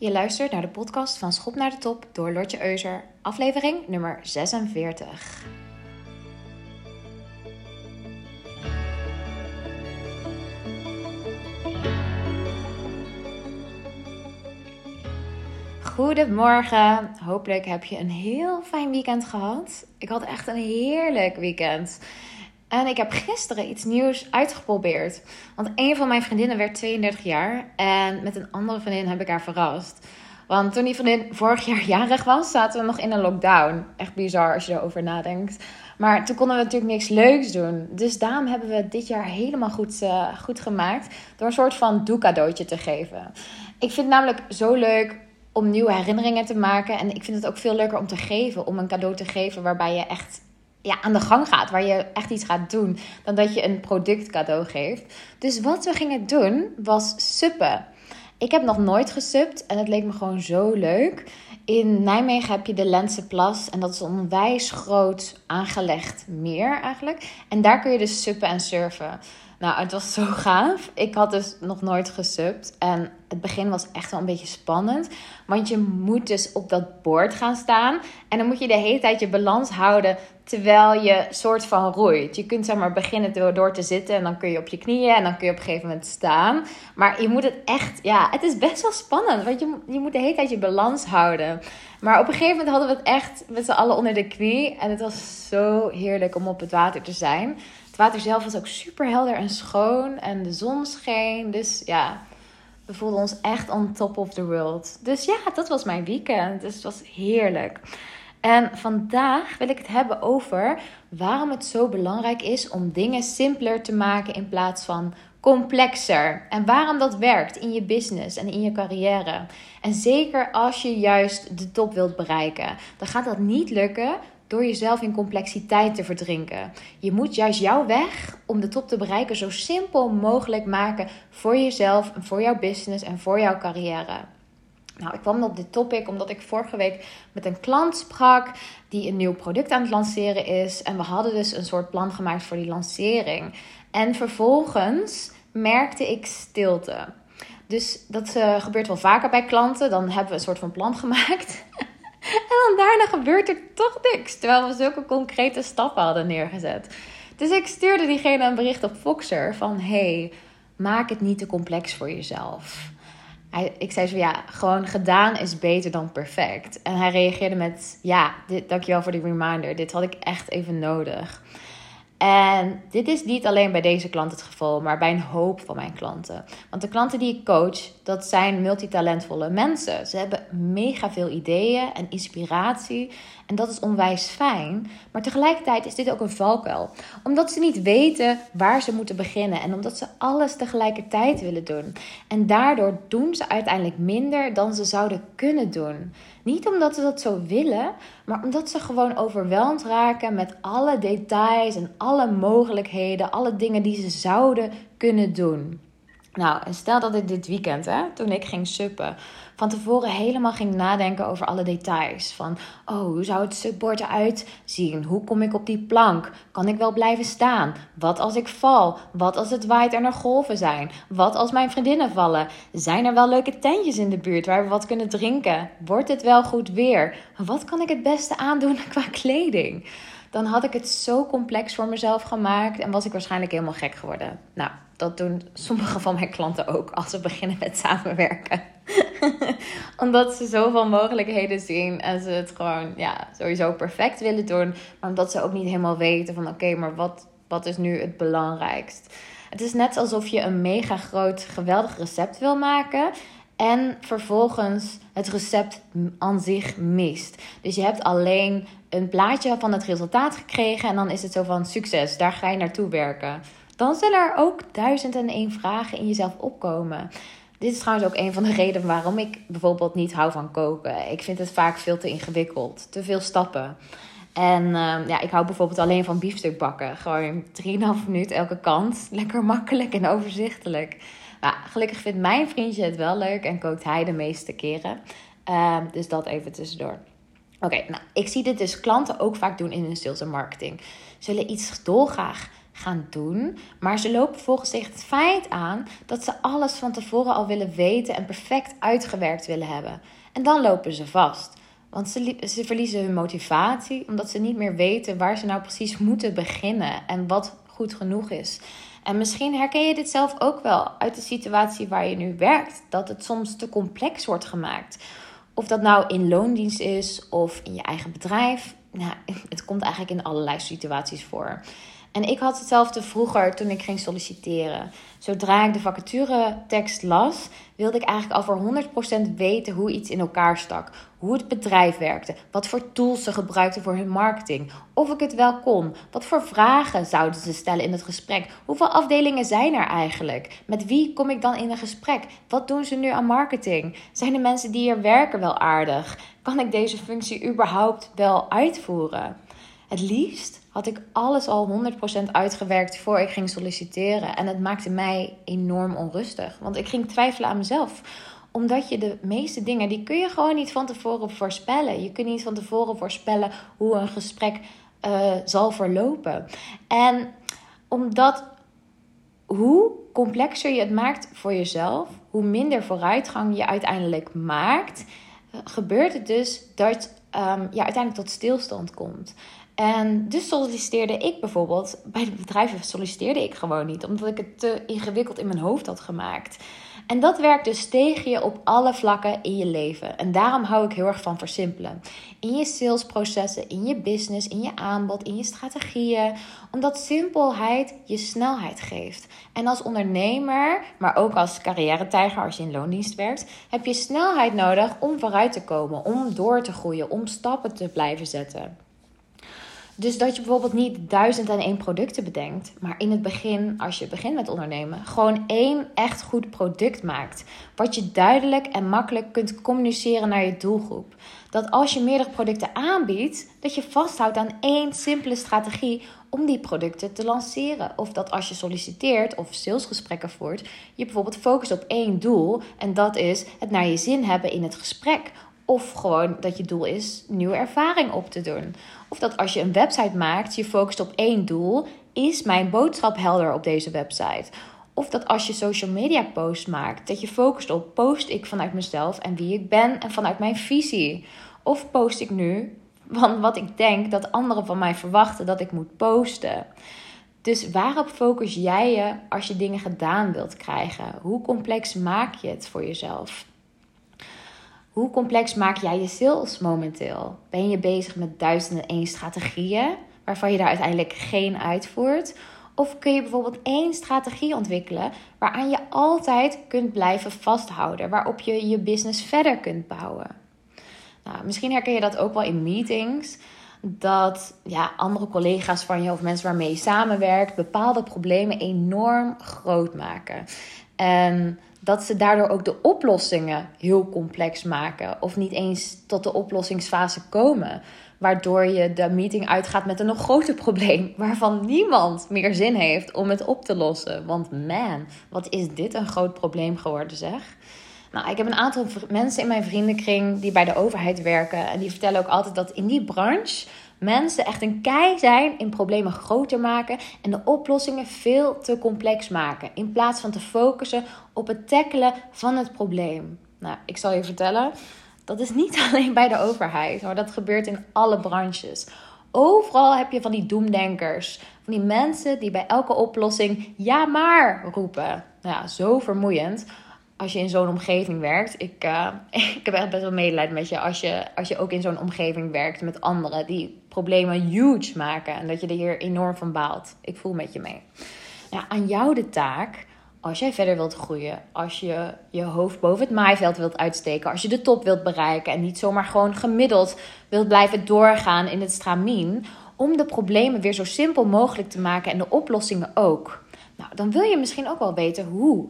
Je luistert naar de podcast van Schop naar de Top door Lotje Euser, aflevering nummer 46. Goedemorgen. Hopelijk heb je een heel fijn weekend gehad. Ik had echt een heerlijk weekend. En ik heb gisteren iets nieuws uitgeprobeerd. Want een van mijn vriendinnen werd 32 jaar. En met een andere vriendin heb ik haar verrast. Want toen die vriendin vorig jaar jarig was, zaten we nog in een lockdown. Echt bizar als je erover nadenkt. Maar toen konden we natuurlijk niks leuks doen. Dus daarom hebben we dit jaar helemaal goed, uh, goed gemaakt. Door een soort van doe-cadeautje te geven. Ik vind het namelijk zo leuk om nieuwe herinneringen te maken. En ik vind het ook veel leuker om te geven. Om een cadeau te geven waarbij je echt ja, aan de gang gaat, waar je echt iets gaat doen, dan dat je een product cadeau geeft. Dus wat we gingen doen was suppen. Ik heb nog nooit gesupt en het leek me gewoon zo leuk. In Nijmegen heb je de Lensenplas en dat is een onwijs groot aangelegd meer eigenlijk. En daar kun je dus suppen en surfen. Nou, het was zo gaaf. Ik had dus nog nooit gesubt. En het begin was echt wel een beetje spannend. Want je moet dus op dat bord gaan staan. En dan moet je de hele tijd je balans houden terwijl je soort van roeit. Je kunt zeg maar beginnen door, door te zitten en dan kun je op je knieën en dan kun je op een gegeven moment staan. Maar je moet het echt, ja, het is best wel spannend, want je, je moet de hele tijd je balans houden. Maar op een gegeven moment hadden we het echt met z'n allen onder de knie en het was zo heerlijk om op het water te zijn. Water zelf was ook super helder en schoon en de zon scheen, dus ja... We voelden ons echt on top of the world. Dus ja, dat was mijn weekend. Dus het was heerlijk. En vandaag wil ik het hebben over waarom het zo belangrijk is om dingen simpeler te maken in plaats van complexer. En waarom dat werkt in je business en in je carrière. En zeker als je juist de top wilt bereiken, dan gaat dat niet lukken door jezelf in complexiteit te verdrinken. Je moet juist jouw weg om de top te bereiken zo simpel mogelijk maken voor jezelf voor jouw business en voor jouw carrière. Nou, ik kwam op dit topic omdat ik vorige week met een klant sprak die een nieuw product aan het lanceren is. En we hadden dus een soort plan gemaakt voor die lancering. En vervolgens merkte ik stilte. Dus dat uh, gebeurt wel vaker bij klanten. Dan hebben we een soort van plan gemaakt. En dan daarna gebeurt er toch niks. Terwijl we zulke concrete stappen hadden neergezet. Dus ik stuurde diegene een bericht op Foxer van... Hey, maak het niet te complex voor jezelf. Hij, ik zei zo, ja, gewoon gedaan is beter dan perfect. En hij reageerde met, ja, dankjewel voor die reminder. Dit had ik echt even nodig. En dit is niet alleen bij deze klant het geval, maar bij een hoop van mijn klanten. Want de klanten die ik coach, dat zijn multitalentvolle mensen. Ze hebben mega veel ideeën en inspiratie. En dat is onwijs fijn. Maar tegelijkertijd is dit ook een valkuil. Omdat ze niet weten waar ze moeten beginnen. En omdat ze alles tegelijkertijd willen doen. En daardoor doen ze uiteindelijk minder dan ze zouden kunnen doen. Niet omdat ze dat zo willen, maar omdat ze gewoon overweldigd raken met alle details en alle mogelijkheden, alle dingen die ze zouden kunnen doen. Nou, en stel dat ik dit weekend, hè, toen ik ging suppen, van tevoren helemaal ging nadenken over alle details. Van, oh, hoe zou het support eruit zien? Hoe kom ik op die plank? Kan ik wel blijven staan? Wat als ik val? Wat als het waait en er golven zijn? Wat als mijn vriendinnen vallen? Zijn er wel leuke tentjes in de buurt waar we wat kunnen drinken? Wordt het wel goed weer? Wat kan ik het beste aandoen qua kleding? Dan had ik het zo complex voor mezelf gemaakt en was ik waarschijnlijk helemaal gek geworden. Nou, dat doen sommige van mijn klanten ook als ze beginnen met samenwerken. omdat ze zoveel mogelijkheden zien en ze het gewoon ja, sowieso perfect willen doen. Maar omdat ze ook niet helemaal weten van oké, maar wat, wat is nu het belangrijkst? Het is net alsof je een mega groot, geweldig recept wil maken. En vervolgens het recept aan zich mist. Dus je hebt alleen een plaatje van het resultaat gekregen. En dan is het zo van succes, daar ga je naartoe werken. Dan zullen er ook duizend en één vragen in jezelf opkomen. Dit is trouwens ook een van de redenen waarom ik bijvoorbeeld niet hou van koken. Ik vind het vaak veel te ingewikkeld, te veel stappen. En uh, ja, ik hou bijvoorbeeld alleen van biefstuk bakken. Gewoon 3,5 minuut elke kant. Lekker makkelijk en overzichtelijk. Nou, gelukkig vindt mijn vriendje het wel leuk en kookt hij de meeste keren. Uh, dus dat even tussendoor. Oké, nou, ik zie dit dus klanten ook vaak doen in hun sales en marketing. Zullen iets dolgraag gaan doen, maar ze lopen volgens tegen het feit aan dat ze alles van tevoren al willen weten en perfect uitgewerkt willen hebben. En dan lopen ze vast. Want ze verliezen hun motivatie omdat ze niet meer weten waar ze nou precies moeten beginnen en wat goed genoeg is. En misschien herken je dit zelf ook wel uit de situatie waar je nu werkt, dat het soms te complex wordt gemaakt. Of dat nou in loondienst is of in je eigen bedrijf. Nou, het komt eigenlijk in allerlei situaties voor. En ik had hetzelfde vroeger toen ik ging solliciteren. Zodra ik de vacaturetekst las, wilde ik eigenlijk al voor 100% weten hoe iets in elkaar stak. Hoe het bedrijf werkte, wat voor tools ze gebruikten voor hun marketing, of ik het wel kon, wat voor vragen zouden ze stellen in het gesprek, hoeveel afdelingen zijn er eigenlijk, met wie kom ik dan in een gesprek, wat doen ze nu aan marketing, zijn de mensen die hier werken wel aardig, kan ik deze functie überhaupt wel uitvoeren. Het liefst had ik alles al 100% uitgewerkt voor ik ging solliciteren. En het maakte mij enorm onrustig. Want ik ging twijfelen aan mezelf. Omdat je de meeste dingen, die kun je gewoon niet van tevoren voorspellen. Je kunt niet van tevoren voorspellen hoe een gesprek uh, zal verlopen. En omdat hoe complexer je het maakt voor jezelf, hoe minder vooruitgang je uiteindelijk maakt, gebeurt het dus dat um, je uiteindelijk tot stilstand komt. En dus solliciteerde ik bijvoorbeeld, bij de bedrijven solliciteerde ik gewoon niet, omdat ik het te ingewikkeld in mijn hoofd had gemaakt. En dat werkt dus tegen je op alle vlakken in je leven. En daarom hou ik heel erg van versimpelen. In je salesprocessen, in je business, in je aanbod, in je strategieën. Omdat simpelheid je snelheid geeft. En als ondernemer, maar ook als carrière-tijger als je in loondienst werkt, heb je snelheid nodig om vooruit te komen, om door te groeien, om stappen te blijven zetten. Dus dat je bijvoorbeeld niet duizend en één producten bedenkt, maar in het begin, als je begint met ondernemen, gewoon één echt goed product maakt. Wat je duidelijk en makkelijk kunt communiceren naar je doelgroep. Dat als je meerdere producten aanbiedt, dat je vasthoudt aan één simpele strategie om die producten te lanceren. Of dat als je solliciteert of salesgesprekken voert, je bijvoorbeeld focust op één doel en dat is het naar je zin hebben in het gesprek. Of gewoon dat je doel is nieuwe ervaring op te doen. Of dat als je een website maakt, je focust op één doel. Is mijn boodschap helder op deze website? Of dat als je social media posts maakt, dat je focust op post ik vanuit mezelf en wie ik ben en vanuit mijn visie. Of post ik nu van wat ik denk dat anderen van mij verwachten dat ik moet posten. Dus waarop focus jij je als je dingen gedaan wilt krijgen? Hoe complex maak je het voor jezelf? Hoe complex maak jij je sales momenteel? Ben je bezig met duizenden één strategieën waarvan je daar uiteindelijk geen uitvoert? Of kun je bijvoorbeeld één strategie ontwikkelen waaraan je altijd kunt blijven vasthouden, waarop je je business verder kunt bouwen? Nou, misschien herken je dat ook wel in meetings. Dat ja, andere collega's van je of mensen waarmee je samenwerkt bepaalde problemen enorm groot maken. En dat ze daardoor ook de oplossingen heel complex maken. Of niet eens tot de oplossingsfase komen. Waardoor je de meeting uitgaat met een nog groter probleem. Waarvan niemand meer zin heeft om het op te lossen. Want man, wat is dit een groot probleem geworden zeg. Nou, ik heb een aantal mensen in mijn vriendenkring die bij de overheid werken. En die vertellen ook altijd dat in die branche mensen echt een kei zijn in problemen groter maken en de oplossingen veel te complex maken. In plaats van te focussen op het tackelen van het probleem. Nou, ik zal je vertellen, dat is niet alleen bij de overheid, maar dat gebeurt in alle branches. Overal heb je van die doemdenkers, van die mensen die bij elke oplossing ja maar roepen. Nou zo vermoeiend als je in zo'n omgeving werkt. Ik, uh, ik heb echt best wel medelijden met je als, je als je ook in zo'n omgeving werkt met anderen die problemen huge maken. En dat je er hier enorm van baalt. Ik voel met je mee. Nou, aan jou de taak, als jij verder wilt groeien, als je je hoofd boven het maaiveld wilt uitsteken, als je de top wilt bereiken en niet zomaar gewoon gemiddeld wilt blijven doorgaan in het stramien, om de problemen weer zo simpel mogelijk te maken en de oplossingen ook. Nou, dan wil je misschien ook wel weten hoe.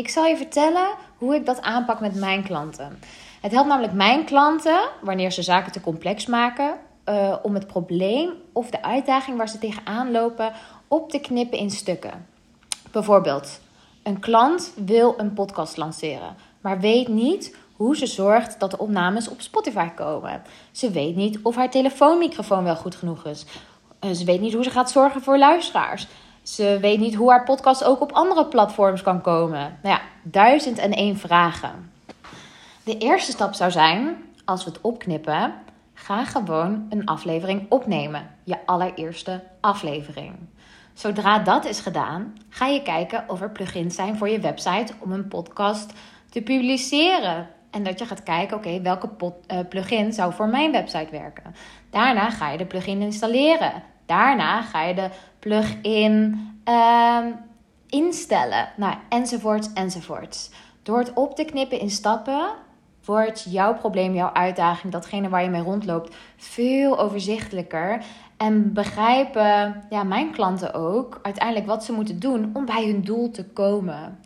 Ik zal je vertellen hoe ik dat aanpak met mijn klanten. Het helpt namelijk mijn klanten, wanneer ze zaken te complex maken, uh, om het probleem of de uitdaging waar ze tegenaan lopen op te knippen in stukken. Bijvoorbeeld, een klant wil een podcast lanceren, maar weet niet hoe ze zorgt dat de opnames op Spotify komen. Ze weet niet of haar telefoonmicrofoon wel goed genoeg is. Eh, ze weet niet hoe ze gaat zorgen voor luisteraars. Ze weet niet hoe haar podcast ook op andere platforms kan komen. Nou ja, duizend en één vragen. De eerste stap zou zijn, als we het opknippen, ga gewoon een aflevering opnemen. Je allereerste aflevering. Zodra dat is gedaan, ga je kijken of er plugins zijn voor je website om een podcast te publiceren. En dat je gaat kijken, oké, welke uh, plugin zou voor mijn website werken. Daarna ga je de plugin installeren. Daarna ga je de plugin uh, instellen. Nou, enzovoorts, enzovoorts. Door het op te knippen in stappen wordt jouw probleem, jouw uitdaging, datgene waar je mee rondloopt, veel overzichtelijker. En begrijpen ja, mijn klanten ook uiteindelijk wat ze moeten doen om bij hun doel te komen.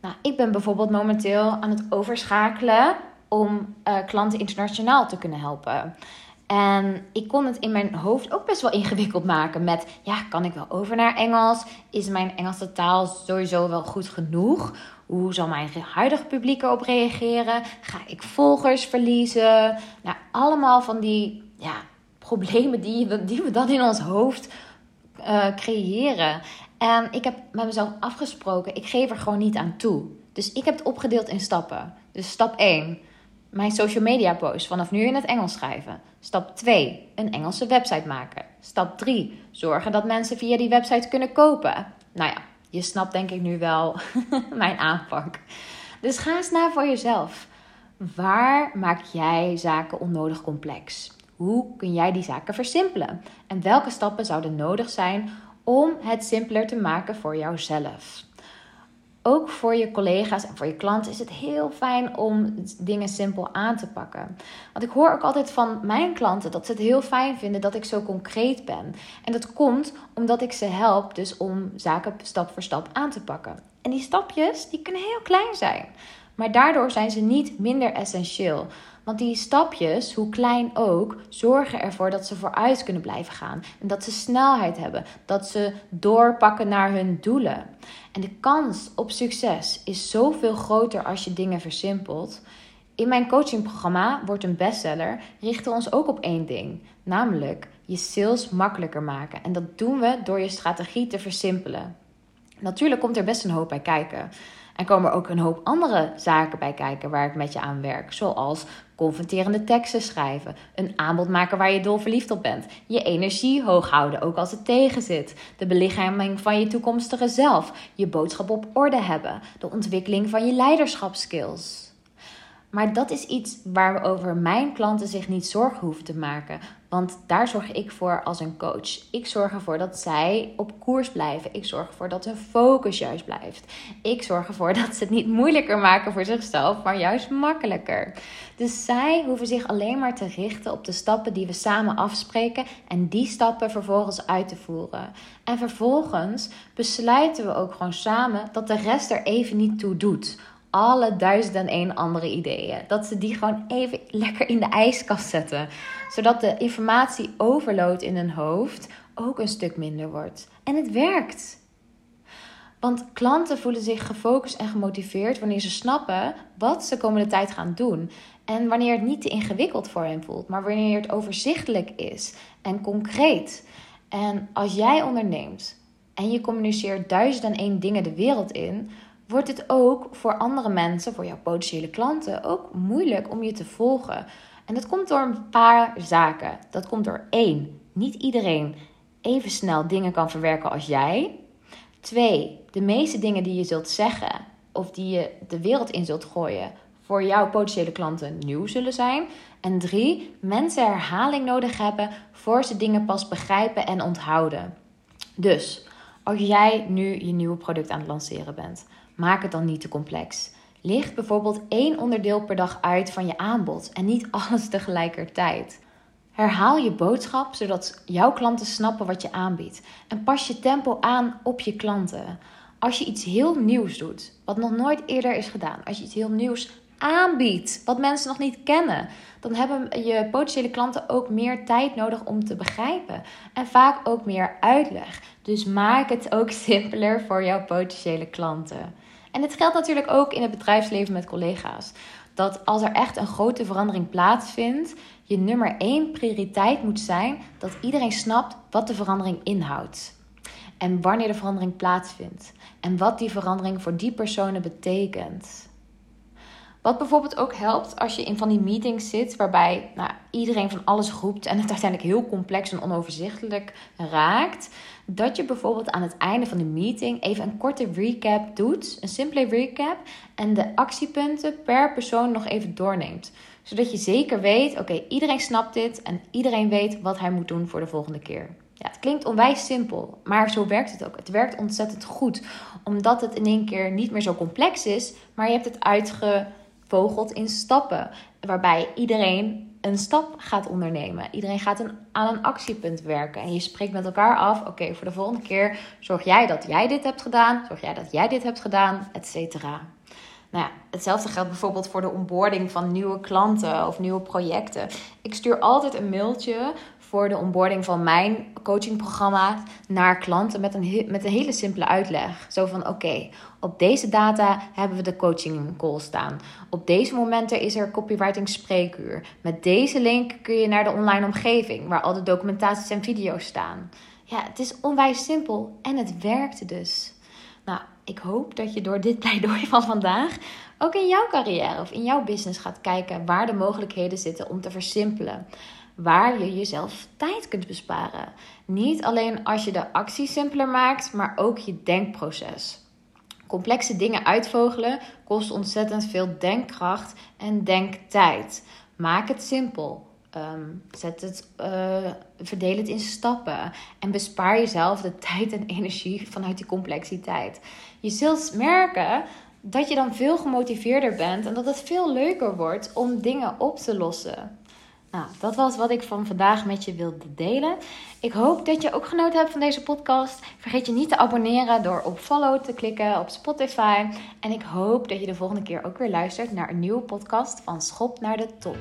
Nou, ik ben bijvoorbeeld momenteel aan het overschakelen om uh, klanten internationaal te kunnen helpen. En ik kon het in mijn hoofd ook best wel ingewikkeld maken met, ja, kan ik wel over naar Engels? Is mijn Engelse taal sowieso wel goed genoeg? Hoe zal mijn huidige publiek erop reageren? Ga ik volgers verliezen? Nou, allemaal van die ja, problemen die die we dan in ons hoofd uh, creëren. En ik heb met mezelf afgesproken, ik geef er gewoon niet aan toe. Dus ik heb het opgedeeld in stappen. Dus stap 1, mijn social media post vanaf nu in het Engels schrijven. Stap 2, een Engelse website maken. Stap 3, zorgen dat mensen via die website kunnen kopen. Nou ja, je snapt denk ik nu wel mijn aanpak. Dus ga eens na voor jezelf. Waar maak jij zaken onnodig complex? Hoe kun jij die zaken versimpelen? En welke stappen zouden nodig zijn om het simpeler te maken voor jouzelf? Ook voor je collega's en voor je klanten is het heel fijn om dingen simpel aan te pakken. Want ik hoor ook altijd van mijn klanten dat ze het heel fijn vinden dat ik zo concreet ben. En dat komt omdat ik ze help dus om zaken stap voor stap aan te pakken. En die stapjes, die kunnen heel klein zijn. Maar daardoor zijn ze niet minder essentieel. Want die stapjes, hoe klein ook, zorgen ervoor dat ze vooruit kunnen blijven gaan. En dat ze snelheid hebben. Dat ze doorpakken naar hun doelen. En de kans op succes is zoveel groter als je dingen versimpelt. In mijn coachingprogramma Wordt een bestseller richten we ons ook op één ding. Namelijk je sales makkelijker maken. En dat doen we door je strategie te versimpelen. Natuurlijk komt er best een hoop bij kijken. En komen er ook een hoop andere zaken bij kijken waar ik met je aan werk. Zoals confronterende teksten schrijven, een aanbod maken waar je dol verliefd op bent, je energie hoog houden ook als het tegen zit, de belichaming van je toekomstige zelf, je boodschap op orde hebben, de ontwikkeling van je leiderschapskills. Maar dat is iets waarover mijn klanten zich niet zorgen hoeven te maken. Want daar zorg ik voor als een coach. Ik zorg ervoor dat zij op koers blijven. Ik zorg ervoor dat hun focus juist blijft. Ik zorg ervoor dat ze het niet moeilijker maken voor zichzelf, maar juist makkelijker. Dus zij hoeven zich alleen maar te richten op de stappen die we samen afspreken en die stappen vervolgens uit te voeren. En vervolgens besluiten we ook gewoon samen dat de rest er even niet toe doet alle duizend en één andere ideeën. Dat ze die gewoon even lekker in de ijskast zetten. Zodat de informatie overload in hun hoofd ook een stuk minder wordt. En het werkt. Want klanten voelen zich gefocust en gemotiveerd wanneer ze snappen wat ze komende tijd gaan doen. En wanneer het niet te ingewikkeld voor hen voelt, maar wanneer het overzichtelijk is en concreet. En als jij onderneemt en je communiceert duizend en één dingen de wereld in, wordt het ook voor andere mensen, voor jouw potentiële klanten, ook moeilijk om je te volgen. En dat komt door een paar zaken. Dat komt door één, niet iedereen even snel dingen kan verwerken als jij. Twee, de meeste dingen die je zult zeggen of die je de wereld in zult gooien, voor jouw potentiële klanten nieuw zullen zijn. En drie, mensen herhaling nodig hebben voor ze dingen pas begrijpen en onthouden. Dus als jij nu je nieuwe product aan het lanceren bent, Maak het dan niet te complex. Licht bijvoorbeeld één onderdeel per dag uit van je aanbod en niet alles tegelijkertijd. Herhaal je boodschap zodat jouw klanten snappen wat je aanbiedt. En pas je tempo aan op je klanten. Als je iets heel nieuws doet, wat nog nooit eerder is gedaan, als je iets heel nieuws aanbiedt, wat mensen nog niet kennen, dan hebben je potentiële klanten ook meer tijd nodig om te begrijpen. En vaak ook meer uitleg. Dus maak het ook simpeler voor jouw potentiële klanten. En het geldt natuurlijk ook in het bedrijfsleven met collega's. Dat als er echt een grote verandering plaatsvindt, je nummer één prioriteit moet zijn dat iedereen snapt wat de verandering inhoudt. en wanneer de verandering plaatsvindt en wat die verandering voor die personen betekent. Wat bijvoorbeeld ook helpt als je in van die meetings zit waarbij nou, iedereen van alles roept en het uiteindelijk heel complex en onoverzichtelijk raakt. Dat je bijvoorbeeld aan het einde van de meeting even een korte recap doet, een simpele recap, en de actiepunten per persoon nog even doorneemt. Zodat je zeker weet, oké, iedereen snapt dit en iedereen weet wat hij moet doen voor de volgende keer. Ja, het klinkt onwijs simpel, maar zo werkt het ook. Het werkt ontzettend goed, omdat het in één keer niet meer zo complex is, maar je hebt het uitge vogelt in stappen. Waarbij iedereen een stap gaat ondernemen. Iedereen gaat een, aan een actiepunt werken. En je spreekt met elkaar af: oké, voor de volgende keer zorg jij dat jij dit hebt gedaan. Zorg jij dat jij dit hebt gedaan, et cetera. Nou ja, hetzelfde geldt bijvoorbeeld voor de onboarding van nieuwe klanten of nieuwe projecten. Ik stuur altijd een mailtje voor de onboarding van mijn coachingprogramma naar klanten met een, met een hele simpele uitleg. Zo van: oké, op deze data hebben we de coaching call staan. Op deze momenten is er copywriting spreekuur. Met deze link kun je naar de online omgeving waar al de documentaties en video's staan. Ja, het is onwijs simpel en het werkte dus. Nou, ik hoop dat je door dit pleidooi van vandaag ook in jouw carrière of in jouw business gaat kijken waar de mogelijkheden zitten om te versimpelen waar je jezelf tijd kunt besparen. Niet alleen als je de actie simpeler maakt, maar ook je denkproces. Complexe dingen uitvogelen kost ontzettend veel denkkracht en denktijd. Maak het simpel. Ehm, zet het, uh, verdeel het in stappen. En bespaar jezelf de tijd en energie vanuit die complexiteit. Je zult merken dat je dan veel gemotiveerder bent en dat het veel leuker wordt om dingen op te lossen. Nou, dat was wat ik van vandaag met je wilde delen. Ik hoop dat je ook genoten hebt van deze podcast. Vergeet je niet te abonneren door op follow te klikken op Spotify. En ik hoop dat je de volgende keer ook weer luistert naar een nieuwe podcast van Schop naar de Top.